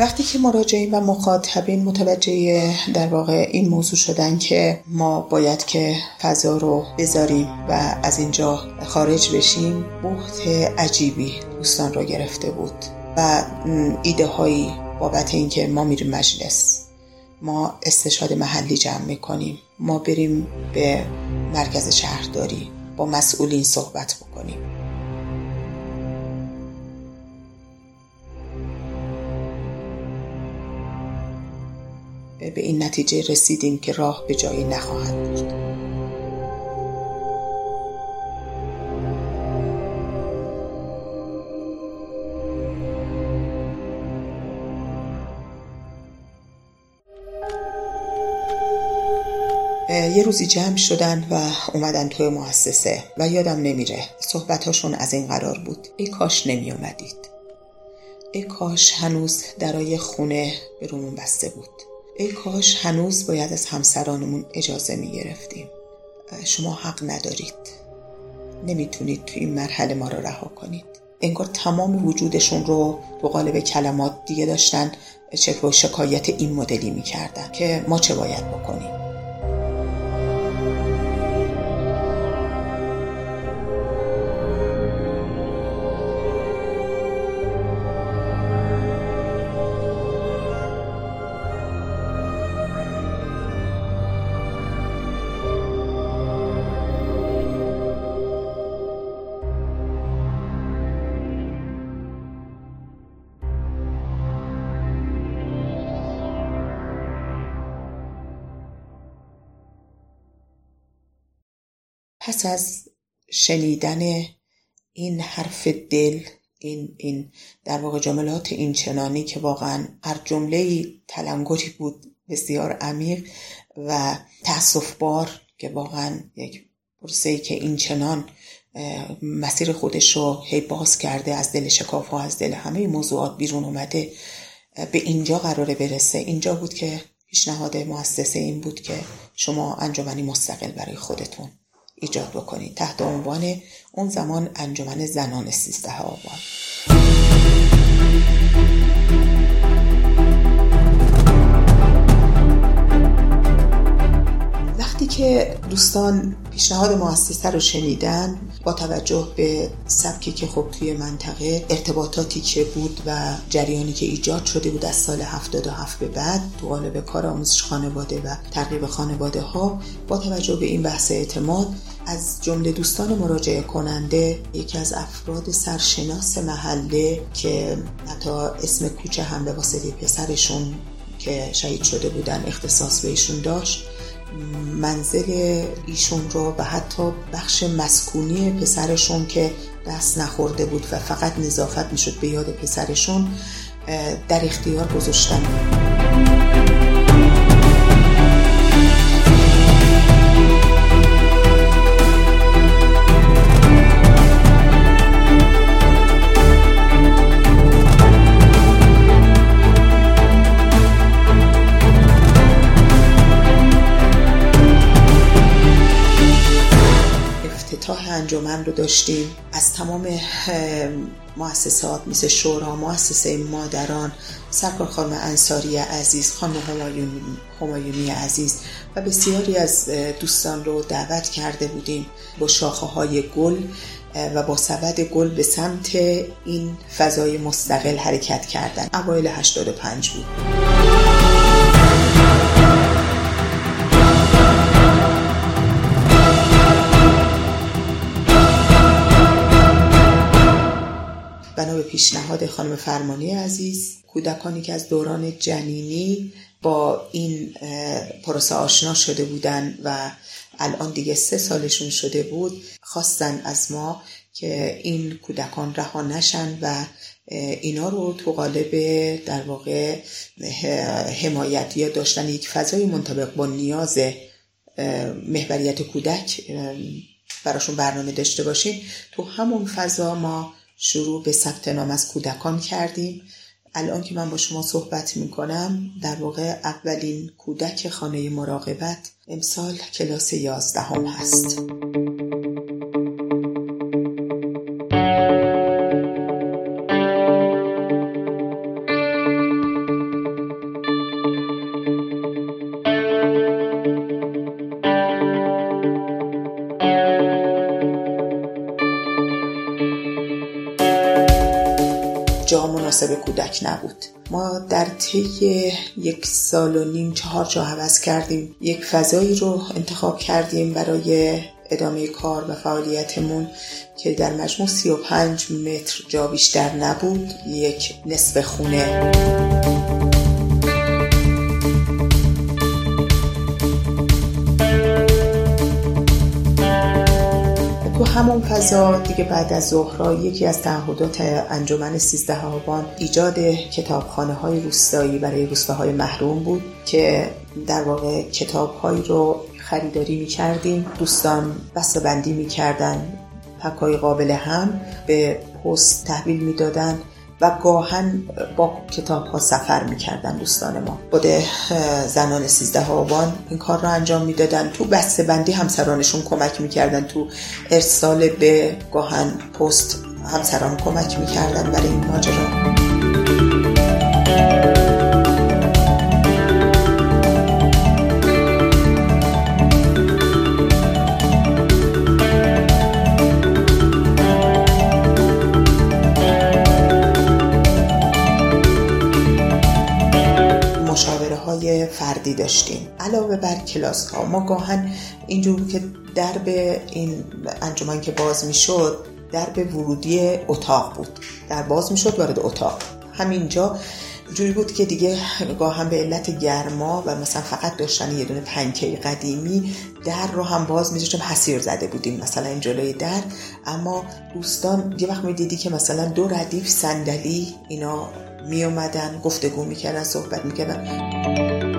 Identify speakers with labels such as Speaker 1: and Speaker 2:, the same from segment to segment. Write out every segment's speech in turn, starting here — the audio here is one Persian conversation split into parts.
Speaker 1: وقتی که مراجعین و مخاطبین متوجه در واقع این موضوع شدن که ما باید که فضا رو بذاریم و از اینجا خارج بشیم بحت عجیبی دوستان رو گرفته بود و ایده هایی بابت اینکه ما میریم مجلس ما استشهاد محلی جمع می‌کنیم ما بریم به مرکز شهرداری با مسئولین صحبت بکنیم. به این نتیجه رسیدیم که راه به جایی نخواهد بود. یه روزی جمع شدن و اومدن توی مؤسسه و یادم نمیره صحبتاشون از این قرار بود. ای کاش نمی اومدید ای کاش هنوز درای خونه به بسته بود. ای کاش هنوز باید از همسرانمون اجازه می گرفتیم شما حق ندارید. نمی‌تونید تو این مرحله ما رو رها کنید. انگار تمام وجودشون رو به قالب کلمات دیگه داشتن چه شکایت این مدلی می‌کردن که ما چه باید بکنیم؟ پس از شنیدن این حرف دل این این در واقع جملات این چنانی که واقعا هر جمله تلنگری بود بسیار عمیق و تأصف بار که واقعا یک پرسه که این چنان مسیر خودش رو هی باز کرده از دل شکاف ها از دل همه موضوعات بیرون اومده به اینجا قراره برسه. اینجا بود که پیشنهاد مؤسسه این بود که شما انجمنی مستقل برای خودتون ایجاد بکنید. تحت عنوان اون زمان انجمن زنان سیزده آبان. دوستان پیشنهاد مؤسسه رو شنیدن با توجه به سبکی که خب توی منطقه ارتباطاتی که بود و جریانی که ایجاد شده بود از سال 77 به بعد تو قالب کار آموزش خانواده و ترغیب خانواده ها با توجه به این بحث اعتماد از جمله دوستان مراجعه کننده یکی از افراد سرشناس محله که حتی اسم کوچه هم به واسطه پسرشون که شهید شده بودن اختصاص بهشون داشت منزل ایشون رو و حتی بخش مسکونی پسرشون که دست نخورده بود و فقط نظافت می‌شد به یاد پسرشون در اختیار گذاشتن انجمن رو داشتیم. از تمام مؤسسات مثل شورا مؤسسه مادران سرکار خانم انصاری عزیز خانم همایونی عزیز و بسیاری از دوستان رو دعوت کرده بودیم با شاخه های گل و با سبد گل به سمت این فضای مستقل حرکت کردن. اوایل 85 بود. بنا به پیشنهاد خانم فرمانی عزیز کودکانی که از دوران جنینی با این پروسه آشنا شده بودن و الان دیگه سه سالشون شده بود خواستن از ما که این کودکان رها نشن و اینا رو تو قالب در واقع حمایت یا داشتن یک فضای منطبق با نیاز محوریت کودک براشون برنامه داشته باشیم تو همون فضا ما شروع به ثبت نام از کودکان کردیم. الان که من با شما صحبت می کنم در واقع اولین کودک خانه مراقبت امسال کلاس یازدهم هست. جا مناسب کودک نبود. ما در طی یک سال و نیم چهار جا عوض کردیم. یک فضایی رو انتخاب کردیم برای ادامه کار و فعالیتمون که در مجموع 35 متر جا بیشتر نبود یک نصف خونه. همون فضا دیگه بعد از ظهرها یکی از تعهدات انجمن سیزده آبان ایجاد کتابخانه های روستایی برای روستاهای محروم بود که در واقع کتاب رو خریداری می کردیم دوستان بسته بندی می کردن پکای قابل هم به پست تحویل می دادن و گاهن با کتاب ها سفر می‌کردن دوستان ما. بود زنان سیزده آبان این کار را انجام می‌دادن. تو بسته بندی همسرانشون کمک می‌کردن. تو ارسال به گاهن پست همسران کمک می‌کردن برای این ماجرا. فردی داشتیم. علاوه بر کلاس ها ما گاهن اینجور که درب این انجمن که باز می‌شد درب ورودی اتاق بود. در باز می‌شد وارد اتاق. همینجا جوری بود که دیگه گاهن به علت گرما و مثلا فقط داشتن یه دونه پنکه قدیمی در رو هم باز میذاشتم حسیر زده بودیم مثلا این جلوی در. اما دوستان یه وقت می‌دیدی که مثلا دو ردیف صندلی اینا می اومدن گفتگو می‌کردن صحبت می‌کردن.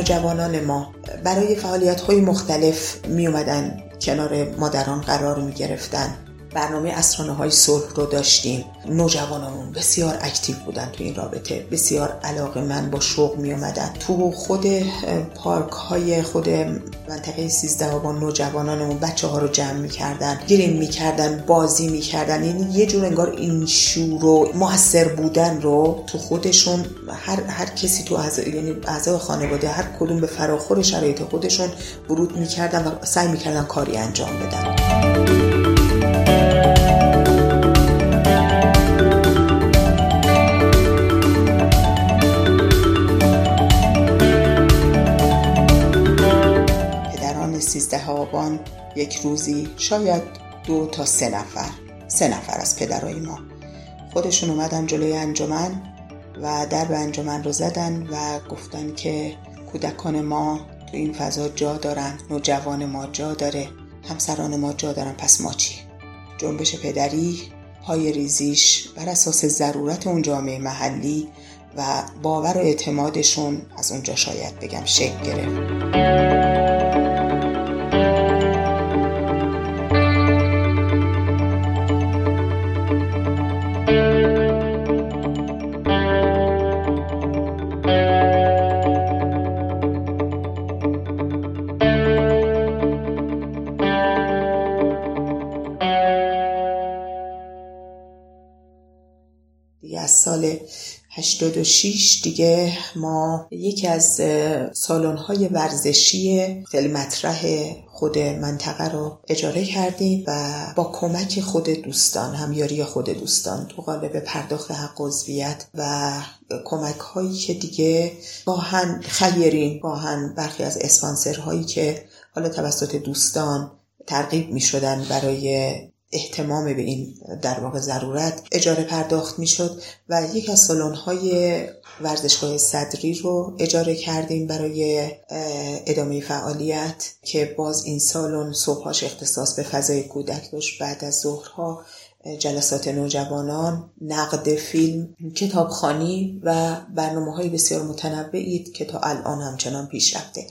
Speaker 1: نوجوانان ما برای فعالیت های مختلف می اومدن کنار مادران قرار می گرفتن برنامه اسرانه های صلح رو داشتیم. نوجوانمون بسیار اکتیو بودن تو این رابطه. بسیار علاقه من با شوق می اومدن. تو خود پارک های خود منطقه 13 با نوجوانانمون بچه ها رو جمع می‌کردن گریم می‌کردن بازی می‌کردن یعنی یه جور انگار این شور و موثر بودن رو تو خودشون هر, هر کسی تو اعضای یعنی اعضای خانواده هر کدوم به فراخور شرایط خودشون ورود می‌کردن و سعی می‌کردن کاری انجام بدن. آبان یک روزی شاید دو تا سه نفر سه نفر از پدرای ما. خودشون اومدن جلوی انجمن و در به انجمن رو زدن و گفتن که کودکان ما تو این فضا جا دارن نوجوان ما جا داره همسران ما جا دارن پس ما چی؟ جنبش پدری پای ریزیش بر اساس ضرورت اون جامعه محلی و باور و اعتمادشون از اونجا شاید بگم شکل گرفت. سال 86 دیگه ما یکی از سالن های ورزشی مطرح خود منطقه رو اجاره کردیم و با کمک خود دوستان همیاری خود دوستان تو قالب پرداخت حق عضویت و کمک هایی که دیگه گاهن خیرین گاهن برخی از اسپانسرهایی که حالا توسط دوستان ترغیب می شدن برای احتمام به این در واقع ضرورت اجاره پرداخت می‌شد و یک از سالن های ورزشگاه صدری رو اجاره کردیم برای ادامه فعالیت که باز این سالن صبحاش اختصاص به فضای کودک داشت بعد از ظهرها جلسات نوجوانان، نقد فیلم، کتابخانی و برنامه های بسیار متنوعی که تا الان همچنان پیش رفته.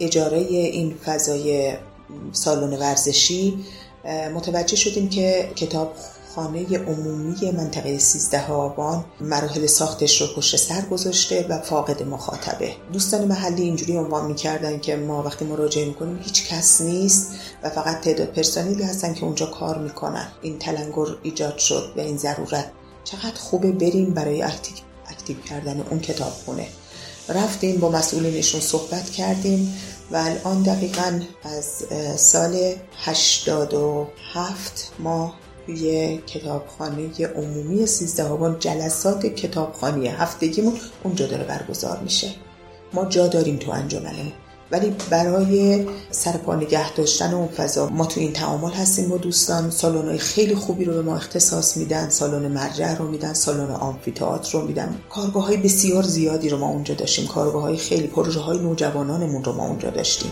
Speaker 1: اجاره این فضای سالن ورزشی متوجه شدیم که کتاب خانه عمومی منطقه 13 آبان مراحل ساختش رو پشت سر گذاشته و فاقد مخاطبه. دوستان محلی اینجوری عنوان می‌کردن که ما وقتی مراجعه می‌کنیم هیچ کس نیست و فقط تعداد پرسنلی هستن که اونجا کار می‌کنن. این تلنگر ایجاد شد و این ضرورت. چقدر خوبه بریم برای اکتیو, کردن اون کتاب خونه رفتیم با مسئولینشون صحبت کردیم و الان دقیقا از سال 87 ما توی کتابخانه عمومی سیزده جلسات کتابخانه هفتگیمون اونجا داره برگزار میشه. ما جا داریم تو انجمنمون ولی برای سرپا نگه داشتن اون فضا ما تو این تعامل هستیم با دوستان. سالن خیلی خوبی رو به ما اختصاص میدن سالن مرجع رو میدن سالن آمفیتئاتر رو میدن. کارگاه های بسیار زیادی رو ما اونجا داشتیم. کارگاه های خیلی پروژه های نوجوانانمون رو ما اونجا داشتیم.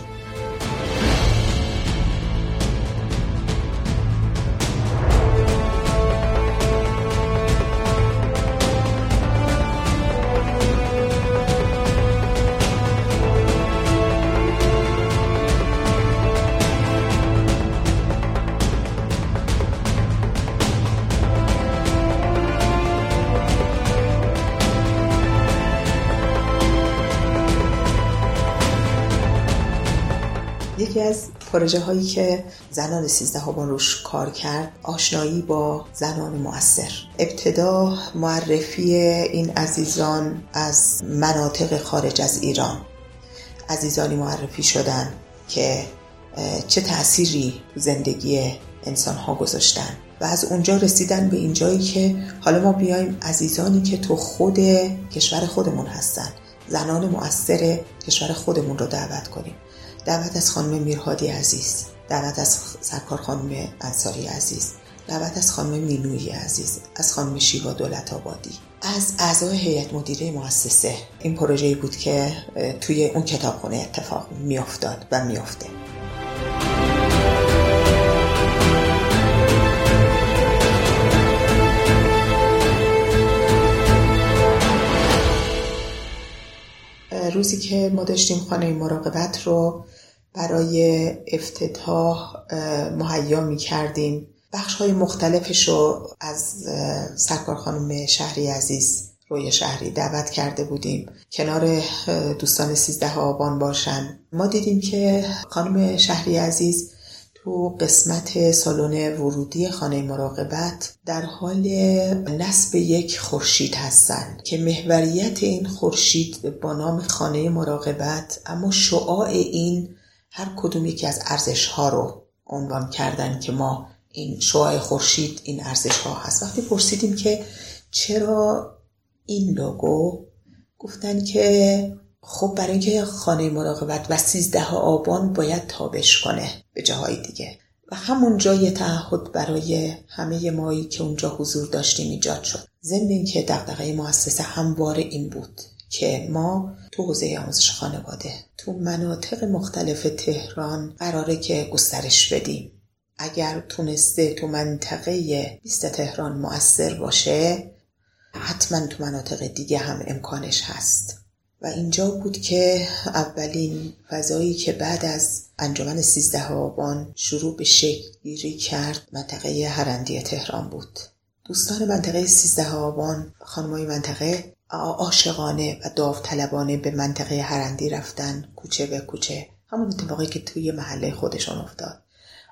Speaker 1: پروژه هایی که زنان سیزده هابان روش کار کرد آشنایی با زنان مؤثر ابتدا معرفی این عزیزان از مناطق خارج از ایران. عزیزانی معرفی شدن که چه تأثیری زندگی انسان ها گذاشتن. و از اونجا رسیدن به اینجایی که حالا ما بیایم عزیزانی که تو خود کشور خودمون هستن. زنان مؤثر کشور خودمون رو دعوت کنیم. دعوت از خانم میرهادی عزیز دعوت از سرکار خانم انصاری عزیز دعوت از خانم مینوی عزیز از خانم شیوا دولت آبادی. از اعضای هیئت مدیره مؤسسه این پروژه‌ای بود که توی اون کتابخونه اتفاق میافتاد و میافته. روزی که ما داشتیم خانه مراقبت رو برای افتتاح مهیا می کردیم بخش های مختلفش رو از سرکار خانم شهری عزیز روی شهری دعوت کرده بودیم. کنار دوستان سیزده آبان باشن. ما دیدیم که خانم شهری عزیز تو قسمت سالن ورودی خانه مراقبت در حال نصب یک خورشید هستند که محوریت این خورشید با نام خانه مراقبت اما شعاع این هر کدوم یکی از ارزش ها رو عنوان کردن که ما این شعاع خورشید این ارزش ها هست. وقتی پرسیدیم که چرا این لوگو گفتن که خب برای اینکه خانه مراقبت و سیزده آبان باید تابش کنه به جاهای دیگه. و همون جای تعهد برای همه مایی که اونجا حضور داشتیم ایجاد شد. ضمن اینکه دغدغه مؤسسه همواره این بود که ما تو حوزه آموزش خانواده تو مناطق مختلف تهران قراره که گسترش بدیم. اگر تونسته تو منطقه بیست تهران مؤثر باشه حتما تو مناطق دیگه هم امکانش هست. و اینجا بود که اولین فضایی که بعد از انجمن سیزده آبان شروع به شکل گیری کرد منطقه هرندی تهران بود. دوستان منطقه سیزده آبان خانمای منطقه عاشقانه و داوطلبانه به منطقه هرندی رفتن کوچه به کوچه. همون اتفاقی که توی محله خودشان افتاد.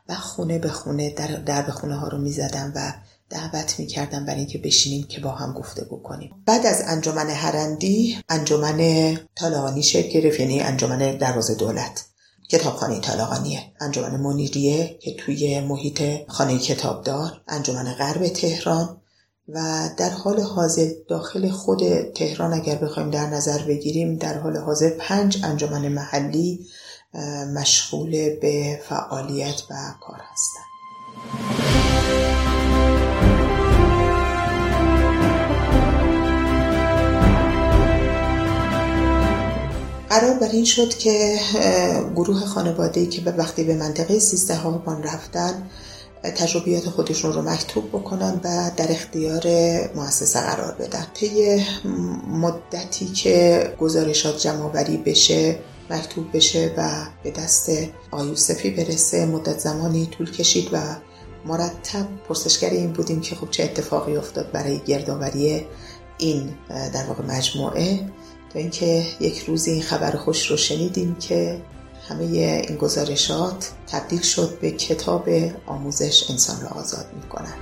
Speaker 1: و خونه به خونه در, در به خونه ها رو می زدن و دعوت می‌کردن برای اینکه بشینیم که با هم گفته بکنیم بعد از انجمن هرندی انجمن طالقانی شکل گرفت یعنی انجمن دروازه دولت. کتابخانه طالقانیه انجمن منیریه که توی محیط خانه کتابدار انجمن غرب تهران و در حال حاضر داخل خود تهران اگر بخوایم در نظر بگیریم در حال حاضر پنج انجمن محلی مشغول به فعالیت و کار هستند قرار بر این شد که گروه خانواده که به وقتی به منطقه سیزده ها رفتن تجربیات خودشون رو مکتوب بکنن و در اختیار مؤسسه قرار بدن. طی مدتی که گزارشات جمع بشه مکتوب بشه و به دست آیوسفی برسه مدت زمانی طول کشید و مرتب پرسشگر این بودیم که خب چه اتفاقی افتاد برای گردآوری این در واقع مجموعه. تا اینکه یک روزی این خبر خوش رو شنیدیم که همه این گزارشات تبدیل شد به کتاب آموزش انسان را آزاد می کنن.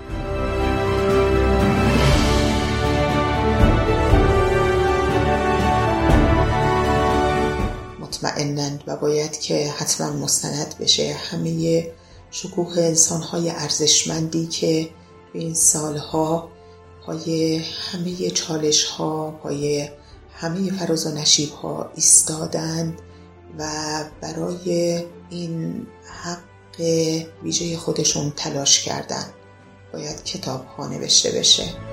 Speaker 1: مطمئنند و باید که حتما مستند بشه همه شکوه انسانهای ارزشمندی که به این سالها پای همه چالش ها پای همه فراز و نشیب ها ایستادند و برای این حق ویژه خودشون تلاش کردن باید کتاب ها نوشته بشه.